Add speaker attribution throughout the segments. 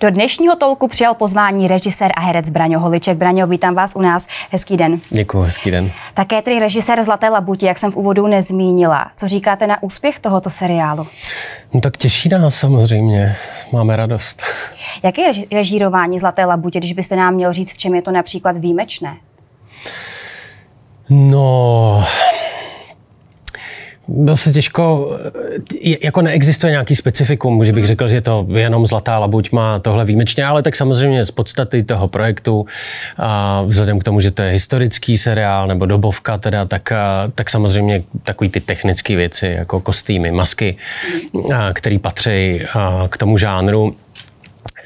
Speaker 1: Do dnešního tolku přijal pozvání režisér a herec Braňo Holiček. Braňo, vítám vás u nás. Hezký den.
Speaker 2: Děkuji, hezký den.
Speaker 1: Také tedy režisér Zlaté labuti, jak jsem v úvodu nezmínila. Co říkáte na úspěch tohoto seriálu?
Speaker 2: No tak těší nás samozřejmě. Máme radost.
Speaker 1: Jaké je režírování Zlaté labutě, když byste nám měl říct, v čem je to například výjimečné?
Speaker 2: No, bylo se těžko, jako neexistuje nějaký specifikum, že bych řekl, že to jenom Zlatá labuť má tohle výjimečně, ale tak samozřejmě z podstaty toho projektu, a vzhledem k tomu, že to je historický seriál nebo dobovka teda, tak, tak samozřejmě takový ty technické věci, jako kostýmy, masky, které patří k tomu žánru,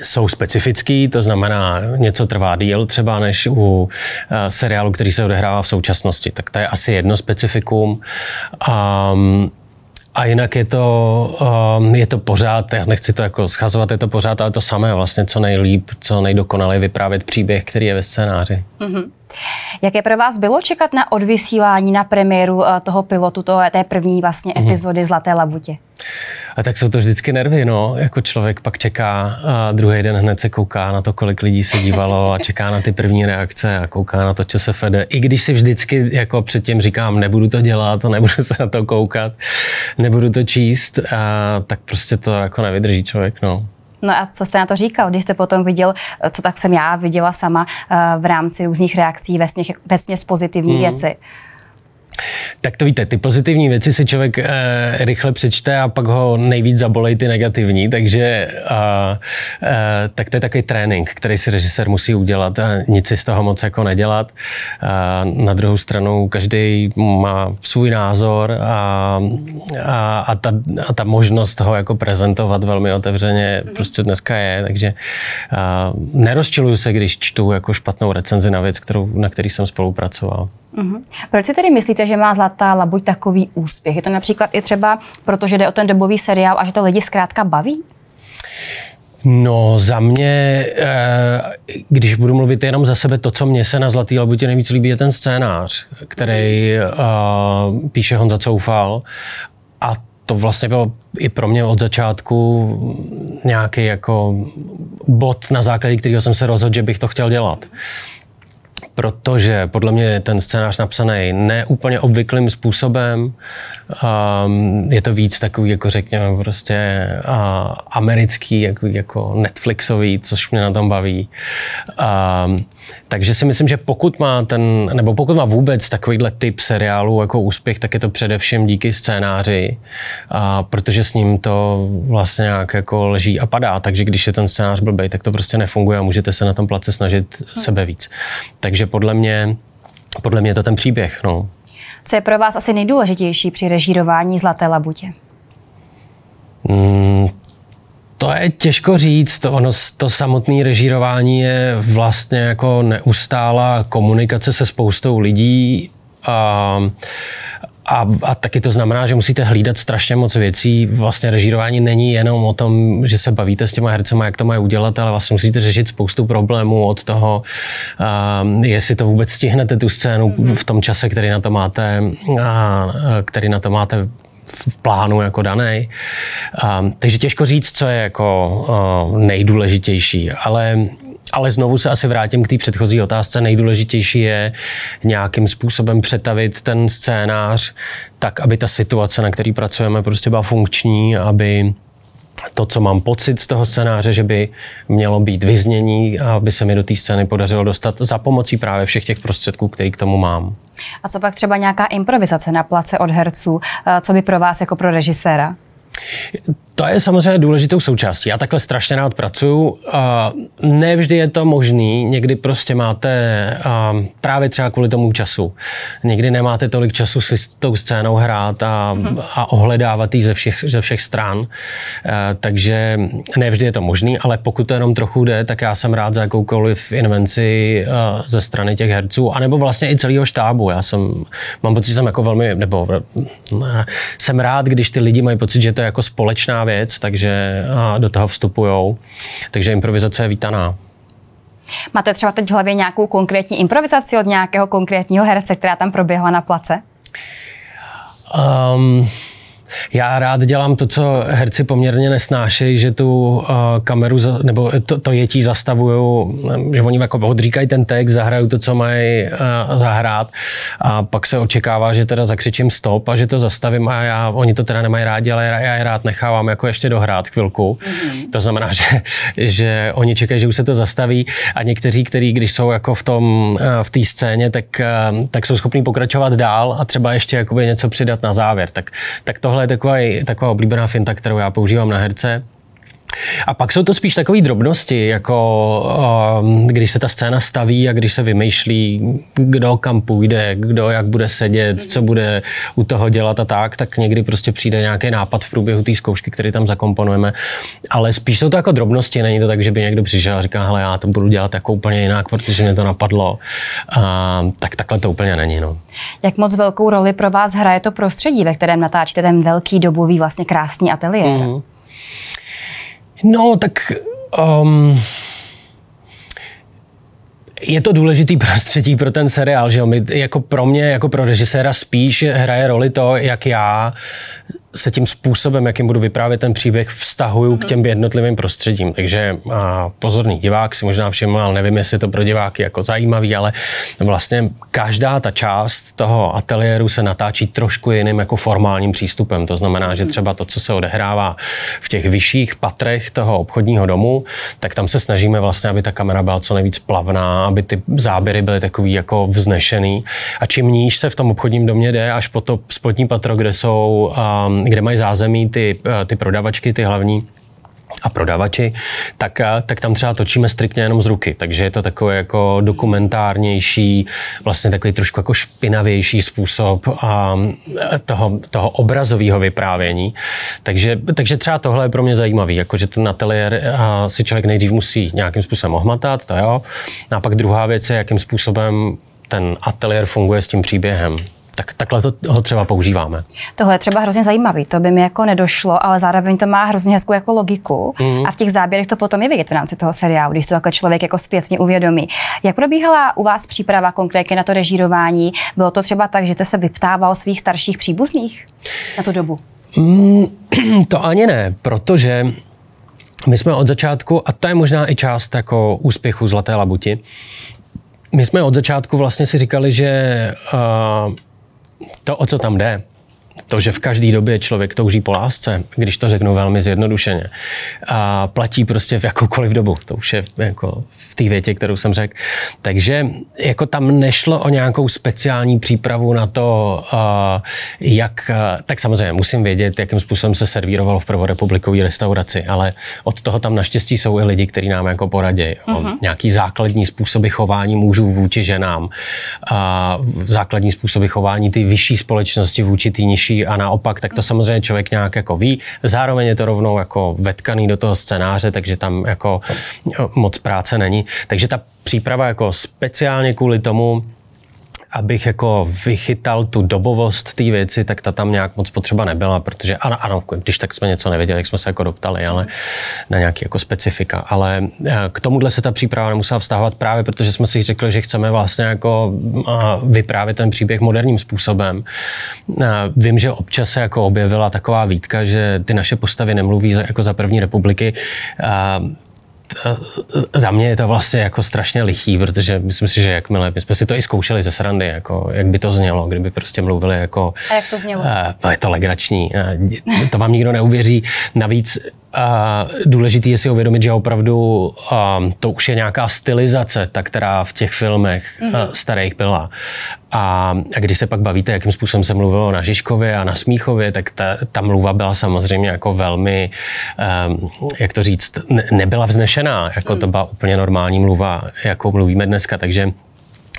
Speaker 2: jsou specifický, to znamená, něco trvá díl třeba než u eh, seriálu, který se odehrává v současnosti. Tak to je asi jedno specifikum. Um, a jinak je to, um, je to pořád, já nechci to jako schazovat, je to pořád, ale to samé vlastně, co nejlíp, co nejdokonaleji vyprávět příběh, který je ve scénáři. Mm-hmm.
Speaker 1: Jaké pro vás bylo čekat na odvysílání, na premiéru eh, toho pilotu, toho, té první vlastně mhm. epizody mm-hmm. Zlaté labutě?
Speaker 2: A tak jsou to vždycky nervy, no. Jako člověk pak čeká a druhý den hned se kouká na to, kolik lidí se dívalo a čeká na ty první reakce a kouká na to, co se fede. I když si vždycky jako předtím říkám, nebudu to dělat, nebudu se na to koukat, nebudu to číst, a tak prostě to jako nevydrží člověk, no.
Speaker 1: No a co jste na to říkal, když jste potom viděl, co tak jsem já viděla sama eh, v rámci různých reakcí ve směs, ve směs pozitivní mm. věci?
Speaker 2: Tak to víte, ty pozitivní věci si člověk e, rychle přečte a pak ho nejvíc zabolej ty negativní, takže a, e, tak to je takový trénink, který si režisér musí udělat a nic si z toho moc jako nedělat. A na druhou stranu každý má svůj názor a, a, a, ta, a ta možnost ho jako prezentovat velmi otevřeně prostě dneska je, takže a, nerozčiluju se, když čtu jako špatnou recenzi na věc, kterou, na který jsem spolupracoval.
Speaker 1: Mm-hmm. Proč si tedy myslíte, že má Zlatá labuť takový úspěch? Je to například i třeba, protože jde o ten dobový seriál a že to lidi zkrátka baví?
Speaker 2: No za mě, eh, když budu mluvit jenom za sebe, to, co mě se na Zlatý labutě nejvíc líbí, je ten scénář, který eh, píše Honza Coufal. A to vlastně bylo i pro mě od začátku nějaký jako bod, na základě kterého jsem se rozhodl, že bych to chtěl dělat protože podle mě je ten scénář napsaný neúplně obvyklým způsobem. Um, je to víc takový, jako řekněme, prostě uh, americký, jako, jako Netflixový, což mě na tom baví. Um, takže si myslím, že pokud má ten, nebo pokud má vůbec takovýhle typ seriálu jako úspěch, tak je to především díky scénáři, a protože s ním to vlastně nějak jako leží a padá. Takže když je ten scénář blbej, tak to prostě nefunguje a můžete se na tom place snažit sebe víc. Takže podle mě, podle mě je to ten příběh. No.
Speaker 1: Co je pro vás asi nejdůležitější při režírování Zlaté labutě?
Speaker 2: Mm, to je těžko říct, to, ono, to samotné režírování je vlastně jako neustálá komunikace se spoustou lidí a, a, a taky to znamená, že musíte hlídat strašně moc věcí. Vlastně režírování není jenom o tom, že se bavíte s těma hercema, jak to mají udělat, ale vlastně musíte řešit spoustu problémů od toho, uh, jestli to vůbec stihnete tu scénu v tom čase, který na to máte, uh, který na to máte v plánu jako daný. Um, takže těžko říct, co je jako uh, nejdůležitější, ale ale znovu se asi vrátím k té předchozí otázce. Nejdůležitější je nějakým způsobem přetavit ten scénář tak, aby ta situace, na který pracujeme, prostě byla funkční, aby to, co mám pocit z toho scénáře, že by mělo být vyznění a aby se mi do té scény podařilo dostat za pomocí právě všech těch prostředků, který k tomu mám.
Speaker 1: A co pak třeba nějaká improvizace na place od herců? Eh, co by pro vás jako pro režiséra?
Speaker 2: To je samozřejmě důležitou součástí. Já takhle strašně rád pracuju. Ne vždy je to možný. Někdy prostě máte právě třeba kvůli tomu času. Někdy nemáte tolik času si s tou scénou hrát a, mm-hmm. a ohledávat ji ze všech, ze všech stran. Takže ne vždy je to možný, ale pokud to jenom trochu jde, tak já jsem rád za jakoukoliv invenci ze strany těch herců, anebo vlastně i celého štábu. Já jsem, mám pocit, že jsem jako velmi, nebo ne, jsem rád, když ty lidi mají pocit, že to je jako společná věc, takže do toho vstupujou. Takže improvizace je vítaná.
Speaker 1: Máte třeba teď v hlavě nějakou konkrétní improvizaci od nějakého konkrétního herce, která tam proběhla na place?
Speaker 2: Um, Já rád dělám to, co herci poměrně nesnášejí, že tu uh, kameru, za, nebo to, to jetí zastavují, že oni jako odříkají ten text, zahrají to, co mají uh, zahrát a pak se očekává, že teda zakřičím stop a že to zastavím a já, oni to teda nemají rádi, ale já je rád nechávám jako ještě dohrát chvilku. Mm-hmm. To znamená, že, že oni čekají, že už se to zastaví a někteří, kteří když jsou jako v tom, v té scéně, tak, tak jsou schopní pokračovat dál a třeba ještě jakoby něco přidat na závěr. Tak, tak tohle je taková, taková oblíbená finta, kterou já používám na herce. A pak jsou to spíš takové drobnosti, jako um, když se ta scéna staví a když se vymýšlí, kdo kam půjde, kdo jak bude sedět, co bude u toho dělat a tak, tak někdy prostě přijde nějaký nápad v průběhu té zkoušky, který tam zakomponujeme. Ale spíš jsou to jako drobnosti, není to tak, že by někdo přišel a říká, hele, já to budu dělat jako úplně jinak, protože mě to napadlo. A, tak takhle to úplně není. No.
Speaker 1: Jak moc velkou roli pro vás hraje to prostředí, ve kterém natáčíte ten velký dobový vlastně krásný ateliér? Mm.
Speaker 2: No, tak um, je to důležitý prostředí pro ten seriál, že jo? My, jako pro mě, jako pro režiséra spíš hraje roli to, jak já se tím způsobem, jakým budu vyprávět ten příběh, vztahuju k těm jednotlivým prostředím. Takže a pozorný divák si možná všiml, ale nevím, jestli to pro diváky jako zajímavý, ale vlastně každá ta část toho ateliéru se natáčí trošku jiným jako formálním přístupem. To znamená, že třeba to, co se odehrává v těch vyšších patrech toho obchodního domu, tak tam se snažíme vlastně, aby ta kamera byla co nejvíc plavná, aby ty záběry byly takový jako vznešený. A čím níž se v tom obchodním domě jde, až po to spodní patro, kde jsou um, kde mají zázemí ty, eh, ty prodavačky, ty hlavní, a prodavači, tak, eh, tak tam třeba točíme striktně jenom z ruky. Takže je to takový jako dokumentárnější, vlastně takový trošku jako špinavější způsob a eh, toho, toho obrazového vyprávění. Takže, takže třeba tohle je pro mě zajímavý, jako že ten ateliér si člověk nejdřív musí nějakým způsobem ohmatat, to jo. A pak druhá věc je, jakým způsobem ten ateliér funguje s tím příběhem tak takhle to, ho třeba používáme.
Speaker 1: Tohle je třeba hrozně zajímavý, to by mi jako nedošlo, ale zároveň to má hrozně hezkou jako logiku mm. a v těch záběrech to potom je vidět v rámci toho seriálu, když to jako člověk jako zpětně uvědomí. Jak probíhala u vás příprava konkrétně na to režírování? Bylo to třeba tak, že jste se vyptával svých starších příbuzných na tu dobu?
Speaker 2: Mm, to ani ne, protože my jsme od začátku, a to je možná i část jako úspěchu Zlaté labuti, my jsme od začátku vlastně si říkali, že uh, to, o co tam jde, to, že v každé době člověk touží po lásce, když to řeknu velmi zjednodušeně, a platí prostě v jakoukoliv dobu. To už je jako v té větě, kterou jsem řekl. Takže jako tam nešlo o nějakou speciální přípravu na to, jak, tak samozřejmě musím vědět, jakým způsobem se servírovalo v prvorepublikové restauraci, ale od toho tam naštěstí jsou i lidi, kteří nám jako poradí. Uh-huh. Nějaký základní způsoby chování mužů vůči ženám, a základní způsoby chování ty vyšší společnosti vůči ty nižší a naopak, tak to samozřejmě člověk nějak jako ví. Zároveň je to rovnou jako vetkaný do toho scénáře, takže tam jako moc práce není. Takže ta příprava jako speciálně kvůli tomu, abych jako vychytal tu dobovost té věci, tak ta tam nějak moc potřeba nebyla, protože ano, ano, když tak jsme něco nevěděli, jak jsme se jako doptali, ale na nějaký jako specifika. Ale eh, k tomuhle se ta příprava nemusela vztahovat právě, protože jsme si řekli, že chceme vlastně jako vyprávět ten příběh moderním způsobem. Eh, vím, že občas se jako objevila taková výtka, že ty naše postavy nemluví jako za první republiky za mě je to vlastně jako strašně lichý, protože myslím si, že jakmile, my jsme si to i zkoušeli ze srandy, jako jak by to znělo, kdyby prostě mluvili jako...
Speaker 1: A jak to znělo?
Speaker 2: Uh, je to legrační, uh, to vám nikdo neuvěří. Navíc a důležitý je si uvědomit, že opravdu um, to už je nějaká stylizace, ta, která v těch filmech mm-hmm. starých byla. A, a když se pak bavíte, jakým způsobem se mluvilo na Žižkově a na Smíchově, tak ta, ta mluva byla samozřejmě jako velmi, um, jak to říct, ne, nebyla vznešená, jako mm. to byla úplně normální mluva, jako mluvíme dneska, takže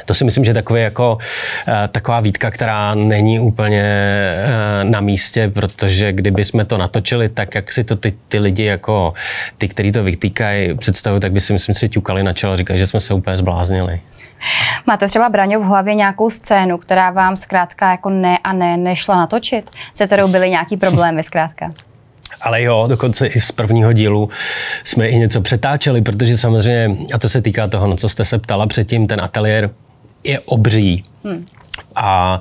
Speaker 2: to si myslím, že takový jako, eh, taková výtka, která není úplně eh, na místě, protože kdyby jsme to natočili tak, jak si to ty, ty lidi jako ty, kteří to vytýkají, představují, tak by si myslím si ťukali na čelo a říkali, že jsme se úplně zbláznili.
Speaker 1: Máte třeba, Braňo, v hlavě nějakou scénu, která vám zkrátka jako ne a ne nešla natočit, se kterou byly nějaký problémy zkrátka?
Speaker 2: Ale jo, dokonce i z prvního dílu jsme i něco přetáčeli, protože samozřejmě, a to se týká toho, no, co jste se ptala předtím, ten ateliér je obří. Hmm. A,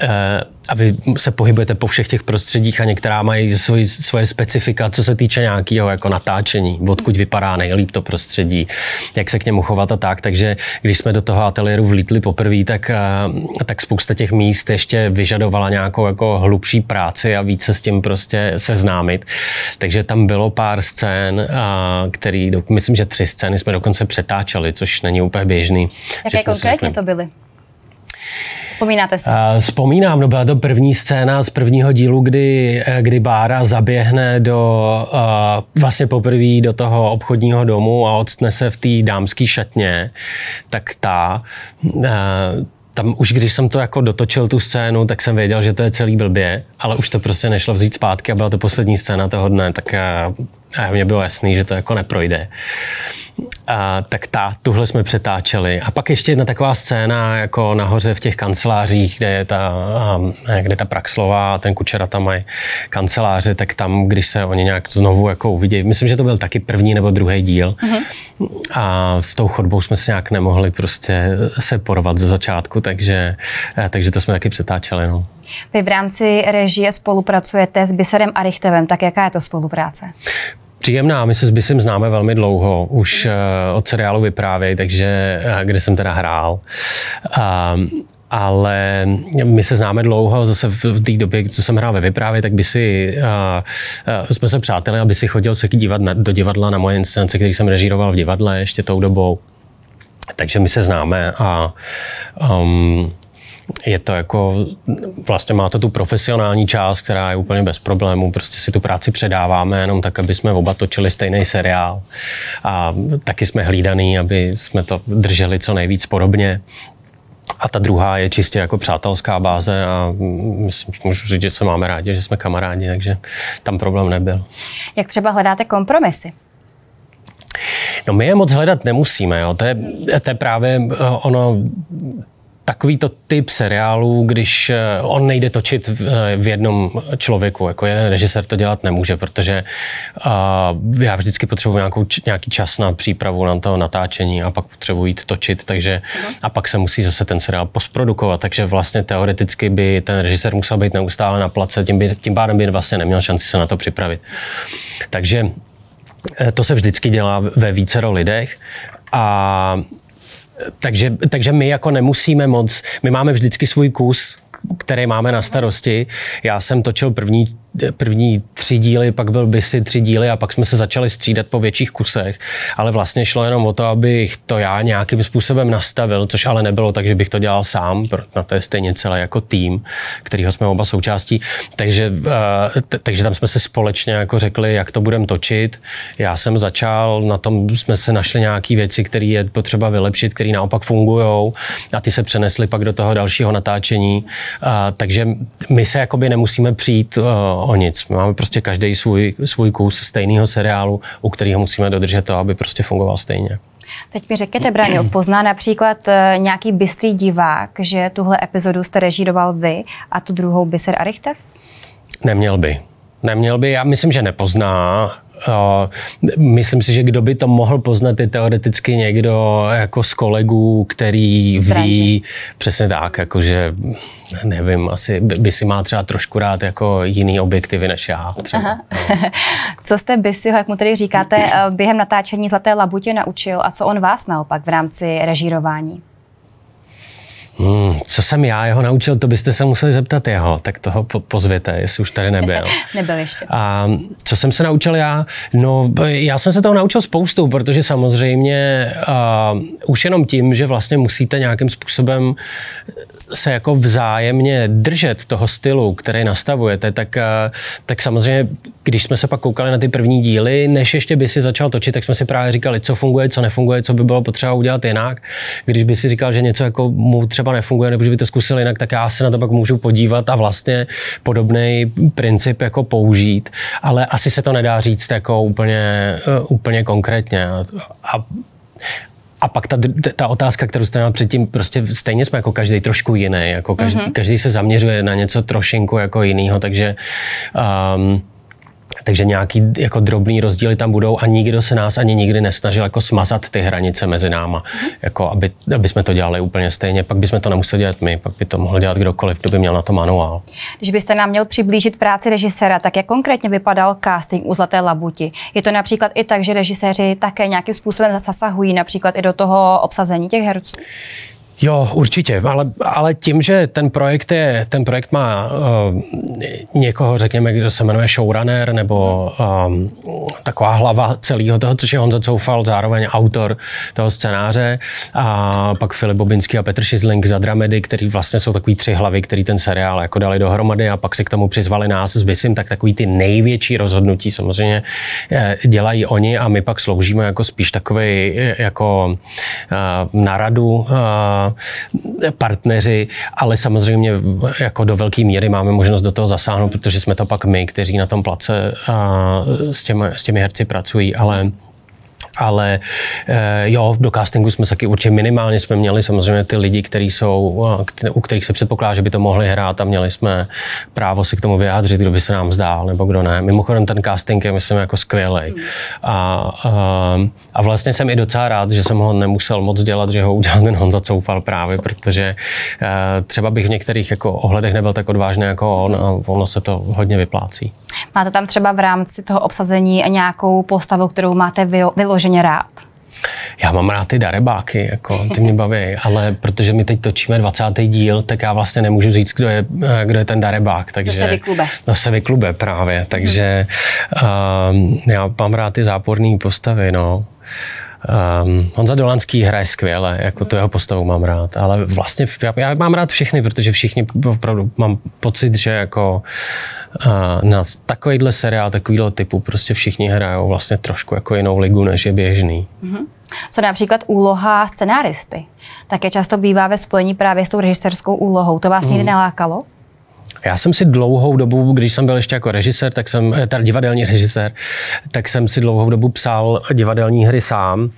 Speaker 2: eh, a vy se pohybujete po všech těch prostředích a některá mají svoj, svoje specifika, co se týče nějakého jako natáčení, odkud vypadá nejlíp to prostředí, jak se k němu chovat a tak. Takže když jsme do toho ateliéru vlítli poprvé, tak, eh, tak spousta těch míst ještě vyžadovala nějakou jako hlubší práci a více s tím prostě seznámit. Takže tam bylo pár scén, který, myslím, že tři scény jsme dokonce přetáčeli, což není úplně běžný.
Speaker 1: Jaké konkrétně to byly? Vzpomínáte si?
Speaker 2: Vzpomínám, no byla to první scéna z prvního dílu, kdy, eh, kdy Bára zaběhne do, vlastně poprvé do toho obchodního domu a odstne se v té dámské šatně, tak ta tam už když jsem to jako dotočil tu scénu, tak jsem věděl, že to je celý blbě, ale už to prostě nešlo vzít zpátky a byla to poslední scéna toho dne, tak a mně bylo jasný, že to jako neprojde. A, tak ta, tuhle jsme přetáčeli. A pak ještě jedna taková scéna jako nahoře v těch kancelářích, kde je ta, kde ta Praxlova a ten Kučera tam mají kanceláře, tak tam, když se oni nějak znovu jako uvidí, myslím, že to byl taky první nebo druhý díl. Mm-hmm. A s tou chodbou jsme se nějak nemohli prostě se porovat ze začátku, takže, takže to jsme taky přetáčeli. No.
Speaker 1: Vy v rámci režie spolupracujete s Biserem a Richtevem, tak jaká je to spolupráce?
Speaker 2: Příjemná, my se s Bisem známe velmi dlouho, už uh, od seriálu Vyprávěj, takže uh, kde jsem teda hrál. Uh, ale my se známe dlouho, zase v té době, co jsem hrál ve Vyprávě, tak by si, uh, uh, jsme se přáteli, aby si chodil se dívat na, do divadla na moje inscenace, který jsem režíroval v divadle ještě tou dobou. Takže my se známe a um, je to jako, vlastně má to tu profesionální část, která je úplně bez problémů, prostě si tu práci předáváme jenom tak, aby jsme oba točili stejný seriál a taky jsme hlídaný, aby jsme to drželi co nejvíc podobně. A ta druhá je čistě jako přátelská báze a myslím, můžu říct, že se máme rádi, že jsme kamarádi, takže tam problém nebyl.
Speaker 1: Jak třeba hledáte kompromisy?
Speaker 2: No my je moc hledat nemusíme, jo. To, je, to je právě eh, ono, takovýto typ seriálu, když eh, on nejde točit v, eh, v jednom člověku, jako jeden režisér to dělat nemůže, protože uh, já vždycky potřebuji nějakou, nějaký čas na přípravu na to natáčení a pak potřebuji jít točit, takže a pak se musí zase ten seriál posprodukovat, takže vlastně teoreticky by ten režisér musel být neustále na place, tím, by, tím pádem by vlastně neměl šanci se na to připravit. Takže to se vždycky dělá ve vícero lidech a takže, takže my jako nemusíme moc, my máme vždycky svůj kus, který máme na starosti. Já jsem točil první první tři díly, pak byl by si tři díly a pak jsme se začali střídat po větších kusech, ale vlastně šlo jenom o to, abych to já nějakým způsobem nastavil, což ale nebylo tak, že bych to dělal sám, na to je stejně celé jako tým, kterýho jsme oba součástí, takže, eh, takže tam jsme se společně jako řekli, jak to budeme točit. Já jsem začal, na tom jsme se našli nějaké věci, které je potřeba vylepšit, které naopak fungují a ty se přenesly pak do toho dalšího natáčení, a, takže my se jakoby nemusíme přijít eh, o nic. My máme prostě každý svůj, svůj kus stejného seriálu, u kterého musíme dodržet to, aby prostě fungoval stejně.
Speaker 1: Teď mi řekněte, Braňo, pozná například eh, nějaký bystrý divák, že tuhle epizodu jste režíroval vy a tu druhou Biser Arichtev?
Speaker 2: Neměl by. Neměl by, já myslím, že nepozná. Myslím si, že kdo by to mohl poznat, je teoreticky někdo jako z kolegů, který ví přesně tak, jakože nevím, asi by si má třeba trošku rád jako jiný objektivy než já. Třeba.
Speaker 1: co jste by si ho, jak mu tedy říkáte, eh, během natáčení Zlaté labutě naučil a co on vás naopak v rámci režírování?
Speaker 2: Hmm, co jsem já jeho naučil, to byste se museli zeptat jeho, tak toho po- pozvěte, jestli už tady nebyl.
Speaker 1: nebyl ještě.
Speaker 2: A co jsem se naučil já? No, já jsem se toho naučil spoustu, protože samozřejmě uh, už jenom tím, že vlastně musíte nějakým způsobem se jako vzájemně držet toho stylu, který nastavujete, tak, tak samozřejmě, když jsme se pak koukali na ty první díly, než ještě by si začal točit, tak jsme si právě říkali, co funguje, co nefunguje, co by bylo potřeba udělat jinak. Když by si říkal, že něco jako mu třeba nefunguje, nebo že by to zkusil jinak, tak já se na to pak můžu podívat a vlastně podobný princip jako použít. Ale asi se to nedá říct jako úplně, úplně konkrétně. A a pak ta, ta otázka, kterou jste měl předtím, prostě stejně jsme jako každý trošku jiný, jako každý, mm-hmm. každý se zaměřuje na něco trošinku jako jiného, takže um, takže nějaký jako drobný rozdíly tam budou a nikdo se nás ani nikdy nesnažil jako smazat ty hranice mezi náma, mm-hmm. jako aby, aby jsme to dělali úplně stejně. Pak bychom to nemuseli dělat my, pak by to mohl dělat kdokoliv, kdo by měl na to manuál.
Speaker 1: Když byste nám měl přiblížit práci režiséra, tak jak konkrétně vypadal casting u Zlaté labuti? Je to například i tak, že režiséři také nějakým způsobem zasahují například i do toho obsazení těch herců?
Speaker 2: Jo, určitě, ale, ale tím, že ten projekt, je, ten projekt má uh, někoho, řekněme, kdo se jmenuje showrunner, nebo um, taková hlava celého toho, což je Honza Coufal, zároveň autor toho scénáře, a pak Filip Bobinský a Petr Šizling za Dramedy, který vlastně jsou takový tři hlavy, který ten seriál jako dali dohromady a pak si k tomu přizvali nás s Bisim, tak takový ty největší rozhodnutí samozřejmě eh, dělají oni a my pak sloužíme jako spíš takový jako uh, naradu uh, partneři, ale samozřejmě jako do velké míry máme možnost do toho zasáhnout, protože jsme to pak my, kteří na tom place s těmi, s těmi herci pracují, ale ale eh, jo, do castingu jsme se taky určitě minimálně jsme měli samozřejmě ty lidi, kteří jsou, eh, u kterých se předpokládá, že by to mohli hrát a měli jsme právo si k tomu vyjádřit, kdo by se nám zdál nebo kdo ne. Mimochodem ten casting je myslím jako skvělý. A, a, a vlastně jsem i docela rád, že jsem ho nemusel moc dělat, že ho udělal ten Honza Coufal právě, protože eh, třeba bych v některých jako ohledech nebyl tak odvážný jako on a ono se to hodně vyplácí.
Speaker 1: Máte tam třeba v rámci toho obsazení nějakou postavu, kterou máte vyloženě rád?
Speaker 2: Já mám rád ty darebáky, jako, ty mě baví, ale protože my teď točíme 20. díl, tak já vlastně nemůžu říct, kdo je, kdo je ten darebák. Takže,
Speaker 1: to se vyklube.
Speaker 2: No se vyklube právě, takže um, já mám rád ty záporné postavy, no. Um, Honza Dolanský hraje skvěle, jako tu jeho postavu mám rád, ale vlastně já, já mám rád všechny, protože všichni opravdu mám pocit, že jako uh, na takovýhle seriál, takovýhle typu prostě všichni hrajou vlastně trošku jako jinou ligu, než je běžný. Mm-hmm.
Speaker 1: Co například úloha scenáristy? Také často bývá ve spojení právě s tou režisérskou úlohou. To vás mm. nikdy nelákalo?
Speaker 2: Já jsem si dlouhou dobu, když jsem byl ještě jako režisér, tak jsem, eh, teda divadelní režisér, tak jsem si dlouhou dobu psal divadelní hry sám.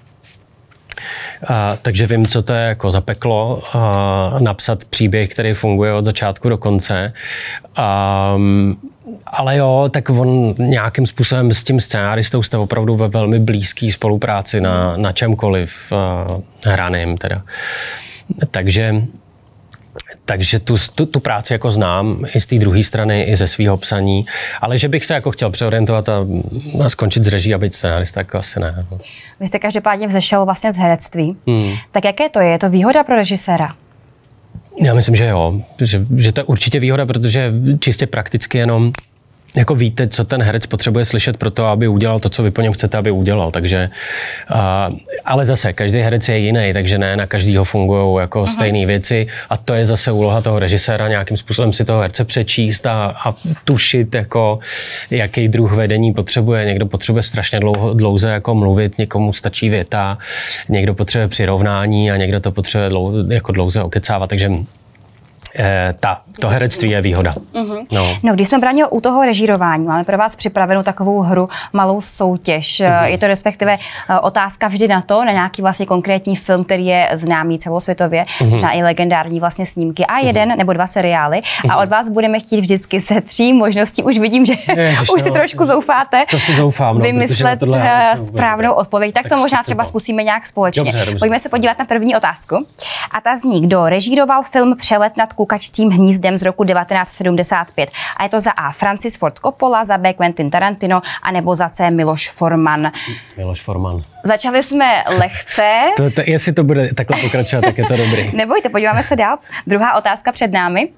Speaker 2: A, takže vím, co to je jako zapeklo, a, napsat příběh, který funguje od začátku do konce. A, ale jo, tak on nějakým způsobem s tím scénáristou jste opravdu ve velmi blízké spolupráci na, na čemkoliv hraným teda. Takže takže tu, tu, tu práci jako znám i z té druhé strany, i ze svého psaní, ale že bych se jako chtěl přeorientovat a, a skončit z reží a být scenárista, tak asi ne.
Speaker 1: Vy jste každopádně vzešel vlastně z herectví. Hmm. Tak jaké to je? Je to výhoda pro režiséra?
Speaker 2: Já myslím, že jo, že, že to je určitě výhoda, protože čistě prakticky jenom jako víte, co ten herec potřebuje slyšet pro to, aby udělal to, co vy po něm chcete, aby udělal. Takže, uh, ale zase, každý herec je jiný, takže ne na každýho fungují jako stejné věci a to je zase úloha toho režiséra nějakým způsobem si toho herce přečíst a, a tušit, jako, jaký druh vedení potřebuje. Někdo potřebuje strašně dlouho, dlouze jako mluvit, někomu stačí věta, někdo potřebuje přirovnání a někdo to potřebuje dlou, jako dlouze okecávat. Takže Eh, ta, to herectví je výhoda.
Speaker 1: Uh-huh. No. no, když jsme bránili u toho režírování, máme pro vás připravenou takovou hru, malou soutěž. Uh-huh. Je to respektive eh, otázka vždy na to, na nějaký vlastně konkrétní film, který je známý celosvětově, uh-huh. třeba i legendární vlastně snímky a jeden uh-huh. nebo dva seriály. Uh-huh. A od vás budeme chtít vždycky se tří možností. Už vidím, že Ježiš, už si no, trošku zoufáte.
Speaker 2: To si zoufám, no,
Speaker 1: vymyslet správnou odpověď. Tak, tak to možná třeba zkusíme nějak společně. Dobře, dobře. Pojďme se podívat na první otázku. A ta zní, kdo režíroval film Přelet nad kukačtím hnízdem z roku 1975. A je to za A. Francis Ford Coppola, za B. Quentin Tarantino, a nebo za C. Miloš Forman.
Speaker 2: Miloš Forman.
Speaker 1: Začali jsme lehce.
Speaker 2: to, to, jestli to bude takhle pokračovat, tak je to dobrý.
Speaker 1: Nebojte, podíváme se dál. Druhá otázka před námi.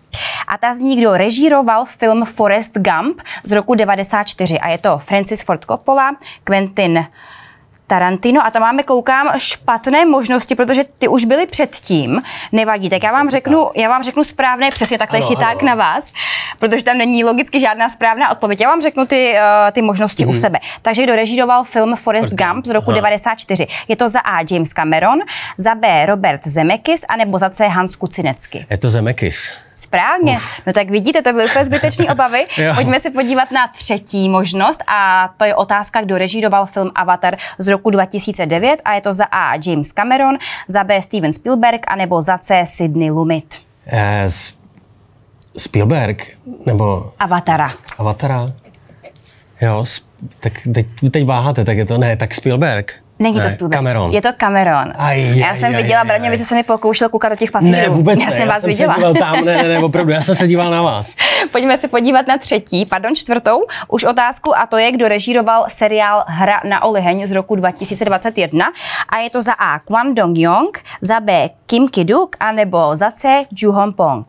Speaker 1: A ta zní, kdo režíroval film Forrest Gump z roku 94. A je to Francis Ford Coppola, Quentin Tarantino a tam máme, koukám, špatné možnosti, protože ty už byly předtím. Nevadí, tak já vám řeknu, já vám řeknu správné, přesně takhle ano, chyták ano. na vás, protože tam není logicky žádná správná odpověď. Já vám řeknu ty, uh, ty možnosti mm-hmm. u mhm. sebe. Takže kdo režíroval film Forrest Gump z roku Aha. 94? Je to za A. James Cameron, za B. Robert Zemeckis, anebo za C. Hans Kucinecky?
Speaker 2: Je to Zemeckis.
Speaker 1: Správně. Uf. No tak vidíte, to byly úplně zbytečné obavy. Pojďme se podívat na třetí možnost a to je otázka, kdo režíroval film Avatar z roku 2009 a je to za A. James Cameron, za B. Steven Spielberg a nebo za C. Sidney Lumet.
Speaker 2: Uh, Spielberg nebo...
Speaker 1: Avatara.
Speaker 2: Avatara. Jo, tak teď, teď váháte, tak je to, ne, tak Spielberg.
Speaker 1: Není
Speaker 2: ne,
Speaker 1: to Spielberg.
Speaker 2: Cameron.
Speaker 1: Je to Cameron.
Speaker 2: Aj, aj,
Speaker 1: já jsem
Speaker 2: aj,
Speaker 1: viděla,
Speaker 2: aj.
Speaker 1: vy jste se mi pokoušel koukat do těch papírů.
Speaker 2: Ne, vůbec
Speaker 1: já
Speaker 2: ne.
Speaker 1: jsem vás
Speaker 2: jsem
Speaker 1: viděla.
Speaker 2: Se díval tam, ne, ne, ne, opravdu, já jsem se díval na vás.
Speaker 1: Pojďme se podívat na třetí, pardon, čtvrtou už otázku a to je, kdo režíroval seriál Hra na oliheň z roku 2021 a je to za A. Kwon Dong-yong, za B. Kim Ki-duk a nebo za C. Ju Hong-pong.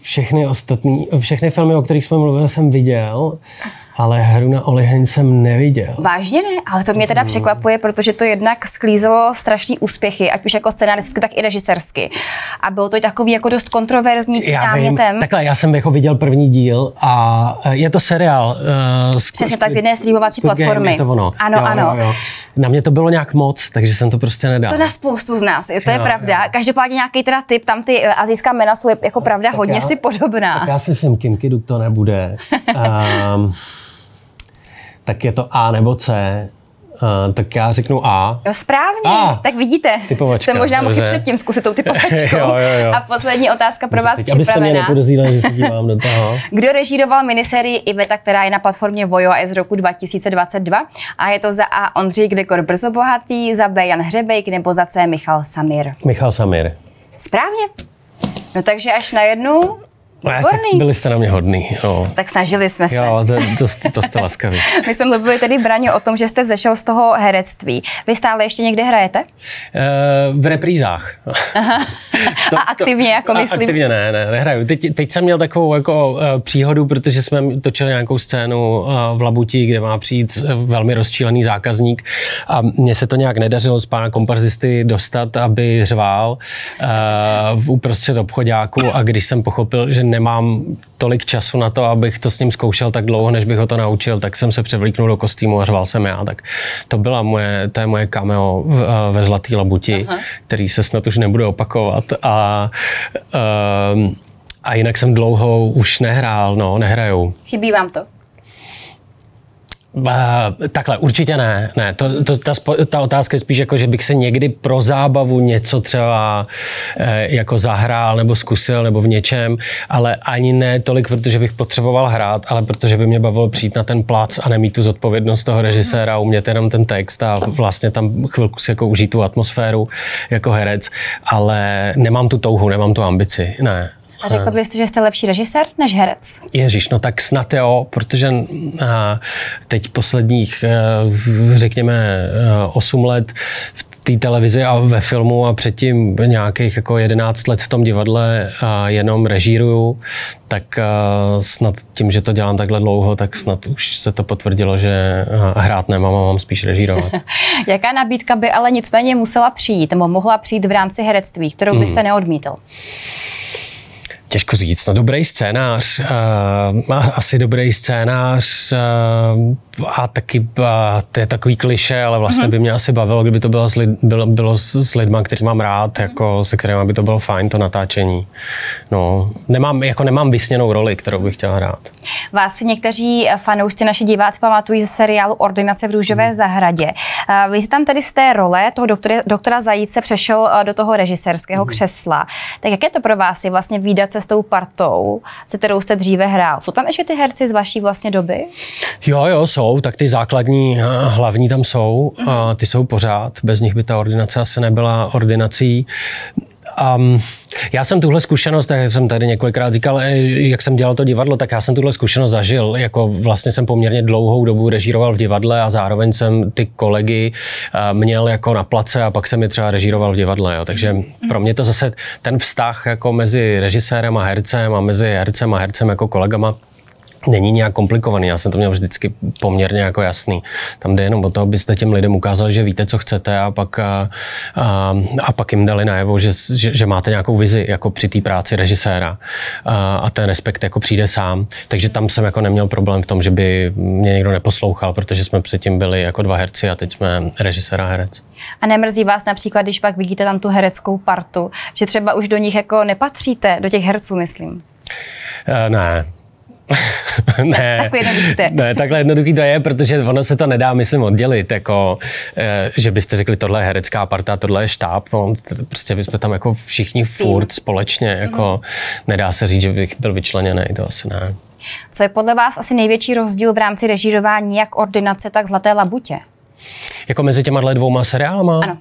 Speaker 2: Všechny ostatní, všechny filmy, o kterých jsme mluvili, jsem viděl, ale hru na oliheň jsem neviděl.
Speaker 1: Vážně ne, ale to mě teda překvapuje, protože to jednak sklízelo strašný úspěchy, ať už jako scenaristicky, tak i režisersky. A bylo to takový jako dost kontroverzní
Speaker 2: Já vím,
Speaker 1: námětem.
Speaker 2: takhle, já jsem jako viděl první díl a eh, je to seriál. Uh,
Speaker 1: Přesně tak, jedné streamovací platformy.
Speaker 2: Je to ono.
Speaker 1: Ano,
Speaker 2: jo,
Speaker 1: ano.
Speaker 2: Jo, jo. Na mě to bylo nějak moc, takže jsem to prostě nedal.
Speaker 1: To na spoustu z nás, je, to je
Speaker 2: Jo,
Speaker 1: pravda.
Speaker 2: jo.
Speaker 1: Každopádně nějaký teda typ, tam ty eh, azijská jména jsou jako pravda hodně
Speaker 2: já-
Speaker 1: si podobná.
Speaker 2: Tak já si myslím, Kim Kiduk to nebude. Um, tak je to A nebo C. Uh, tak já řeknu A.
Speaker 1: Jo, správně,
Speaker 2: A.
Speaker 1: tak vidíte.
Speaker 2: Typovačka,
Speaker 1: Jsem možná mohl předtím zkusit tou typovačkou.
Speaker 2: Jo, jo, jo.
Speaker 1: A poslední otázka pro vás
Speaker 2: Teď, abyste mě
Speaker 1: připravená.
Speaker 2: nepodezírali, že se dívám do toho.
Speaker 1: Kdo režíroval miniserii Iveta, která je na platformě Vojo a je z roku 2022? A je to za A. Ondřej Gregor Brzo Bohatý, za B. Jan Hřebejk nebo za C. Michal Samir.
Speaker 2: Michal Samir.
Speaker 1: Správně. No takže až na jednu.
Speaker 2: Tak
Speaker 1: Výborný.
Speaker 2: byli jste na mě hodný. Jo,
Speaker 1: Tak snažili jsme se.
Speaker 2: jo to, to, to jste laskaví.
Speaker 1: My jsme mluvili tedy, Braně, o tom, že jste vzešel z toho herectví. Vy stále ještě někde hrajete?
Speaker 2: Eh, v reprízách.
Speaker 1: A aktivně, jako
Speaker 2: a-
Speaker 1: myslím.
Speaker 2: Aktivně ne, ne, nehraju. Teď, teď jsem měl takovou jako uh, příhodu, protože jsme točili nějakou scénu uh, v Labuti, kde má přijít velmi rozčílený zákazník a mně se to nějak nedařilo z pána komparzisty dostat, aby řvál uh, v uprostřed obchodáku a když jsem pochopil, že nemám tolik času na to, abych to s ním zkoušel tak dlouho, než bych ho to naučil, tak jsem se převlíknul do kostýmu a řval jsem já. Tak to byla moje, to je moje cameo v, eh, ve Zlatý labuti, Aha. který se snad už nebude opakovat. A, um, a jinak jsem dlouho už nehrál, no, nehraju.
Speaker 1: Chybí vám to?
Speaker 2: Uh, takhle, určitě ne. ne to, to, ta, ta otázka je spíš jako, že bych se někdy pro zábavu něco třeba eh, jako zahrál nebo zkusil nebo v něčem, ale ani ne tolik, protože bych potřeboval hrát, ale protože by mě bavilo přijít na ten plac a nemít tu zodpovědnost toho režiséra, umět jenom ten text a vlastně tam chvilku si jako užít tu atmosféru jako herec, ale nemám tu touhu, nemám tu ambici, ne.
Speaker 1: A řekl byste, že jste lepší režisér než herec?
Speaker 2: Ježíš, no tak snad jo, protože a, teď posledních, eh, řekněme, eh, 8 let v té televizi a ve filmu a předtím nějakých jako 11 let v tom divadle a jenom režíruju, tak snad tím, že to dělám takhle dlouho, tak snad už se to potvrdilo, že hrát nemám a mám spíš režírovat.
Speaker 1: Jaká nabídka by ale nicméně musela přijít, nebo mohla přijít v rámci herectví, kterou byste neodmítl?
Speaker 2: Těžko říct, no dobrý scénář, uh, asi dobrý scénář uh, a taky uh, to je takový kliše, ale vlastně mm-hmm. by mě asi bavilo, kdyby to bylo s, lid, bylo, bylo s, lidma, který mám rád, jako se kterými by to bylo fajn, to natáčení. No, nemám, jako nemám vysněnou roli, kterou bych chtěl hrát.
Speaker 1: Vás si někteří fanoušci, naši diváci pamatují ze seriálu Ordinace v růžové zahradě. Eh, Vy jste tam tedy z té role toho doktora, doktora Zajíce přešel do toho režisérského křesla. Tak jak je to pro vás je vlastně výdat se s tou partou, se kterou jste dříve hrál? Jsou tam ještě ty herci z vaší vlastně doby?
Speaker 2: Jo, jo, jsou, tak ty základní, eh, hlavní tam jsou, a ty jsou pořád, bez nich by ta ordinace asi nebyla ordinací. Um, já jsem tuhle zkušenost, jak jsem tady několikrát říkal, eh, jak jsem dělal to divadlo, tak já jsem tuhle zkušenost zažil. Jako vlastně jsem poměrně dlouhou dobu režíroval v divadle a zároveň jsem ty kolegy eh, měl jako na place a pak jsem je třeba režíroval v divadle. Jo. Takže pro mě to zase ten vztah jako mezi režisérem a hercem a mezi hercem a hercem jako kolegama není nějak komplikovaný. Já jsem to měl vždycky poměrně jako jasný. Tam jde jenom o to, abyste těm lidem ukázali, že víte, co chcete a pak, a, a, a pak jim dali najevo, že, že, že máte nějakou vizi jako při té práci režiséra a, a ten respekt jako přijde sám. Takže tam jsem jako neměl problém v tom, že by mě někdo neposlouchal, protože jsme předtím byli jako dva herci a teď jsme režisér a herec.
Speaker 1: A nemrzí vás například, když pak vidíte tam tu hereckou partu, že třeba už do nich jako nepatříte, do těch herců, myslím.
Speaker 2: E, ne, ne,
Speaker 1: Takhle jednoduchý to je.
Speaker 2: ne, takhle jednoduchý to je, protože ono se to nedá, myslím, oddělit, jako, eh, že byste řekli, tohle je herecká parta, tohle je štáb, no, prostě bychom tam jako všichni furt společně, jako nedá se říct, že bych byl vyčleněný, to asi ne.
Speaker 1: Co je podle vás asi největší rozdíl v rámci režírování jak ordinace, tak Zlaté labutě?
Speaker 2: Jako mezi těma dvouma seriálama?
Speaker 1: Ano.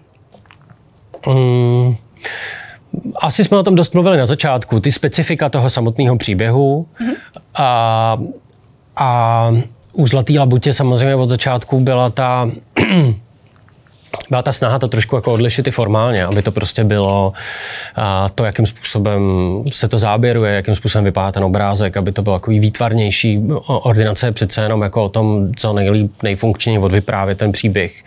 Speaker 2: Mm, asi jsme o tom dost mluvili na začátku, ty specifika toho samotného příběhu mm-hmm. a, a u Zlatý labutě samozřejmě od začátku byla ta byla ta snaha to trošku jako odlišit i formálně, aby to prostě bylo a to, jakým způsobem se to záběruje, jakým způsobem vypadá ten obrázek, aby to bylo takový výtvarnější. Ordinace je přece jenom jako o tom, co nejlíp, nejfunkčněji odvyprávět ten příběh.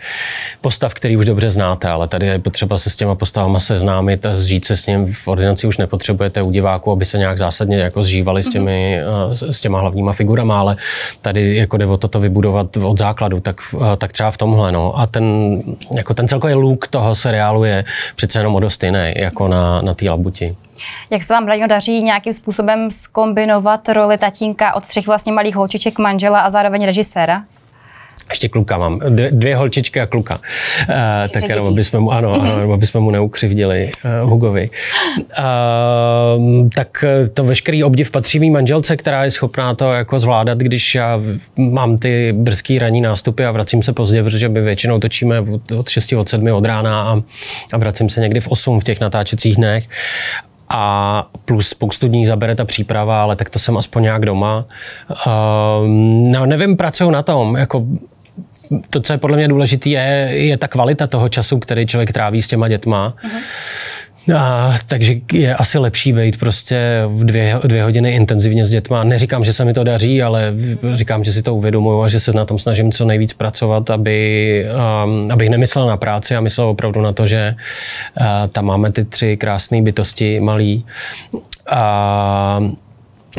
Speaker 2: Postav, který už dobře znáte, ale tady je potřeba se s těma postavama seznámit a zžít se s ním. V ordinaci už nepotřebujete u diváků, aby se nějak zásadně jako zžívali s těmi, mm-hmm. s těma hlavníma figurama, ale tady jako jde o toto vybudovat od základu, tak, tak třeba v tomhle. No. A ten jako ten celkový look toho seriálu je přece jenom o dost jiný, jako na, na té labuti.
Speaker 1: Jak se vám, Braňo, daří nějakým způsobem skombinovat roli tatínka od třech vlastně malých holčiček manžela a zároveň režiséra?
Speaker 2: Ještě kluka mám. Dvě, dvě holčičky a kluka. Uh, tak jenom, aby jsme mu, ano, ano, mhm. aby jsme mu neukřivdili uh, Hugovi. Uh, tak to veškerý obdiv patří mý manželce, která je schopná to jako zvládat, když já mám ty brzký ranní nástupy a vracím se pozdě, protože my většinou točíme od 6, od 7 od rána a, a vracím se někdy v 8 v těch natáčecích dnech a plus spoustu dní zabere ta příprava, ale tak to jsem aspoň nějak doma. Uh, no, nevím, pracuju na tom, jako to, co je podle mě důležité, je, je ta kvalita toho času, který člověk tráví s těma dětma. Uh-huh. A, takže je asi lepší být prostě v dvě, dvě hodiny intenzivně s dětma. Neříkám, že se mi to daří, ale říkám, že si to uvědomuju a že se na tom snažím co nejvíc pracovat, aby, um, abych nemyslel na práci a myslel opravdu na to, že uh, tam máme ty tři krásné bytosti malý. A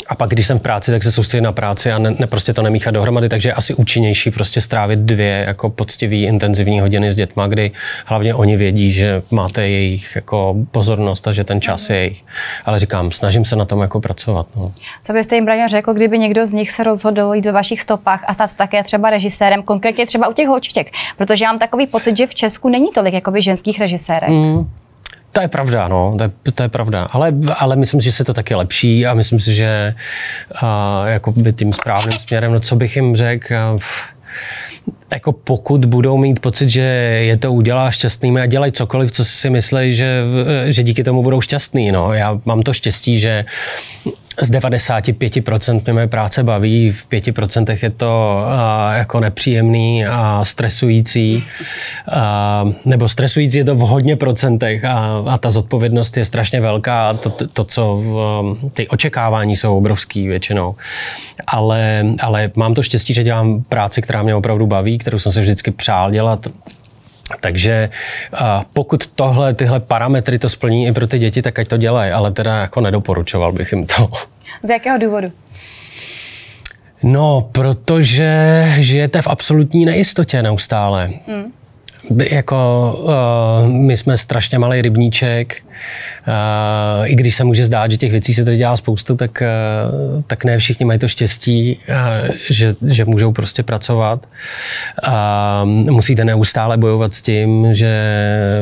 Speaker 2: a pak, když jsem v práci, tak se soustředit na práci a ne, ne prostě to nemíchat dohromady, takže je asi účinnější prostě strávit dvě jako poctivý, intenzivní hodiny s dětma, kdy hlavně oni vědí, že máte jejich jako pozornost a že ten čas je jejich. Ale říkám, snažím se na tom jako pracovat. No.
Speaker 1: Co byste jim, Braňo, řekl, kdyby někdo z nich se rozhodl jít do vašich stopách a stát také třeba režisérem, konkrétně třeba u těch holčiček? Protože já mám takový pocit, že v Česku není tolik jakoby ženských režisérek. Mm.
Speaker 2: To je pravda, no, to je, to je pravda. Ale, ale myslím si, že se to taky lepší a myslím si, že a, jako by tím správným směrem, no co bych jim řekl, jako pokud budou mít pocit, že je to udělá šťastnými a dělají cokoliv, co si myslí, že, že díky tomu budou šťastný. No. Já mám to štěstí, že z 95% mě moje práce baví, v 5% je to a, jako nepříjemný a stresující. A, nebo stresující je to v hodně procentech a, a ta zodpovědnost je strašně velká a to, to co v, ty očekávání jsou obrovský většinou. Ale, ale mám to štěstí, že dělám práci, která mě opravdu baví, kterou jsem se vždycky přál dělat takže pokud tohle, tyhle parametry to splní i pro ty děti, tak ať to dělají, ale teda jako nedoporučoval bych jim to.
Speaker 1: Z jakého důvodu?
Speaker 2: No, protože žijete v absolutní nejistotě neustále. Hmm jako uh, my jsme strašně malý rybníček, uh, i když se může zdát, že těch věcí se tady dělá spoustu, tak, uh, tak ne všichni mají to štěstí, uh, že, že můžou prostě pracovat. Uh, musíte neustále bojovat s tím, že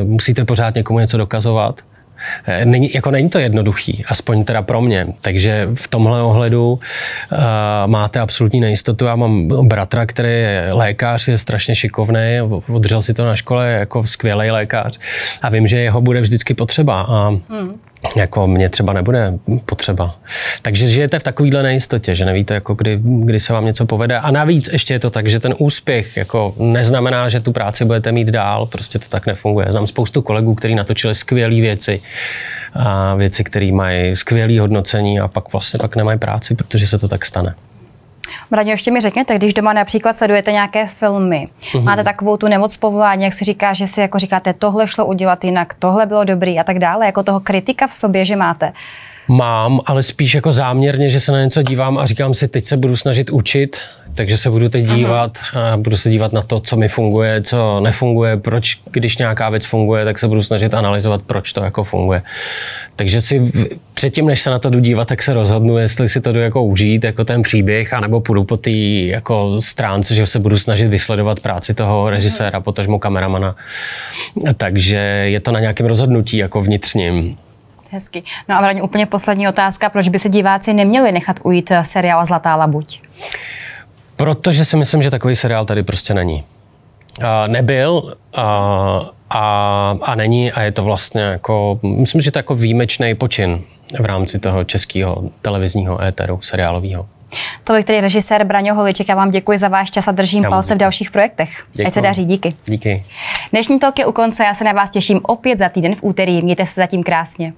Speaker 2: musíte pořád někomu něco dokazovat. Eh, není, jako není to jednoduchý, aspoň teda pro mě. Takže v tomhle ohledu uh, máte absolutní nejistotu. Já mám bratra, který je lékař, je strašně šikovný, odřel si to na škole jako skvělý lékař a vím, že jeho bude vždycky potřeba. A hmm jako mě třeba nebude potřeba. Takže žijete v takovýhle nejistotě, že nevíte, jako kdy, kdy se vám něco povede. A navíc ještě je to tak, že ten úspěch jako neznamená, že tu práci budete mít dál, prostě to tak nefunguje. Znám spoustu kolegů, kteří natočili skvělé věci, a věci, které mají skvělé hodnocení a pak vlastně pak nemají práci, protože se to tak stane.
Speaker 1: Braňo, ještě mi řekněte, když doma například sledujete nějaké filmy, uh-huh. máte takovou tu nemoc povolání, jak si říká, že si jako říkáte, tohle šlo udělat jinak, tohle bylo dobrý a tak dále, jako toho kritika v sobě, že máte.
Speaker 2: Mám, ale spíš jako záměrně, že se na něco dívám a říkám si, teď se budu snažit učit, takže se budu teď dívat a budu se dívat na to, co mi funguje, co nefunguje, proč, když nějaká věc funguje, tak se budu snažit analyzovat, proč to jako funguje. Takže si předtím, než se na to jdu dívat, tak se rozhodnu, jestli si to jdu jako užít, jako ten příběh, anebo půjdu po té jako stránce, že se budu snažit vysledovat práci toho režiséra, potažmo kameramana. Takže je to na nějakém rozhodnutí jako vnitřním.
Speaker 1: Hezky. No a Vraň, úplně poslední otázka. Proč by se diváci neměli nechat ujít seriál Zlatá labuť?
Speaker 2: Protože si myslím, že takový seriál tady prostě není. Nebyl a, a, a není a je to vlastně jako, myslím, že to je jako výjimečný počin v rámci toho českého televizního éteru seriálového.
Speaker 1: Tolik tedy režisér Braňo Holiček, já vám děkuji za váš čas a držím já palce v dalších projektech. Děkuji. Ať se daří, díky.
Speaker 2: Díky.
Speaker 1: Dnešní talk je u konce, já se na vás těším opět za týden v úterý, mějte se zatím krásně.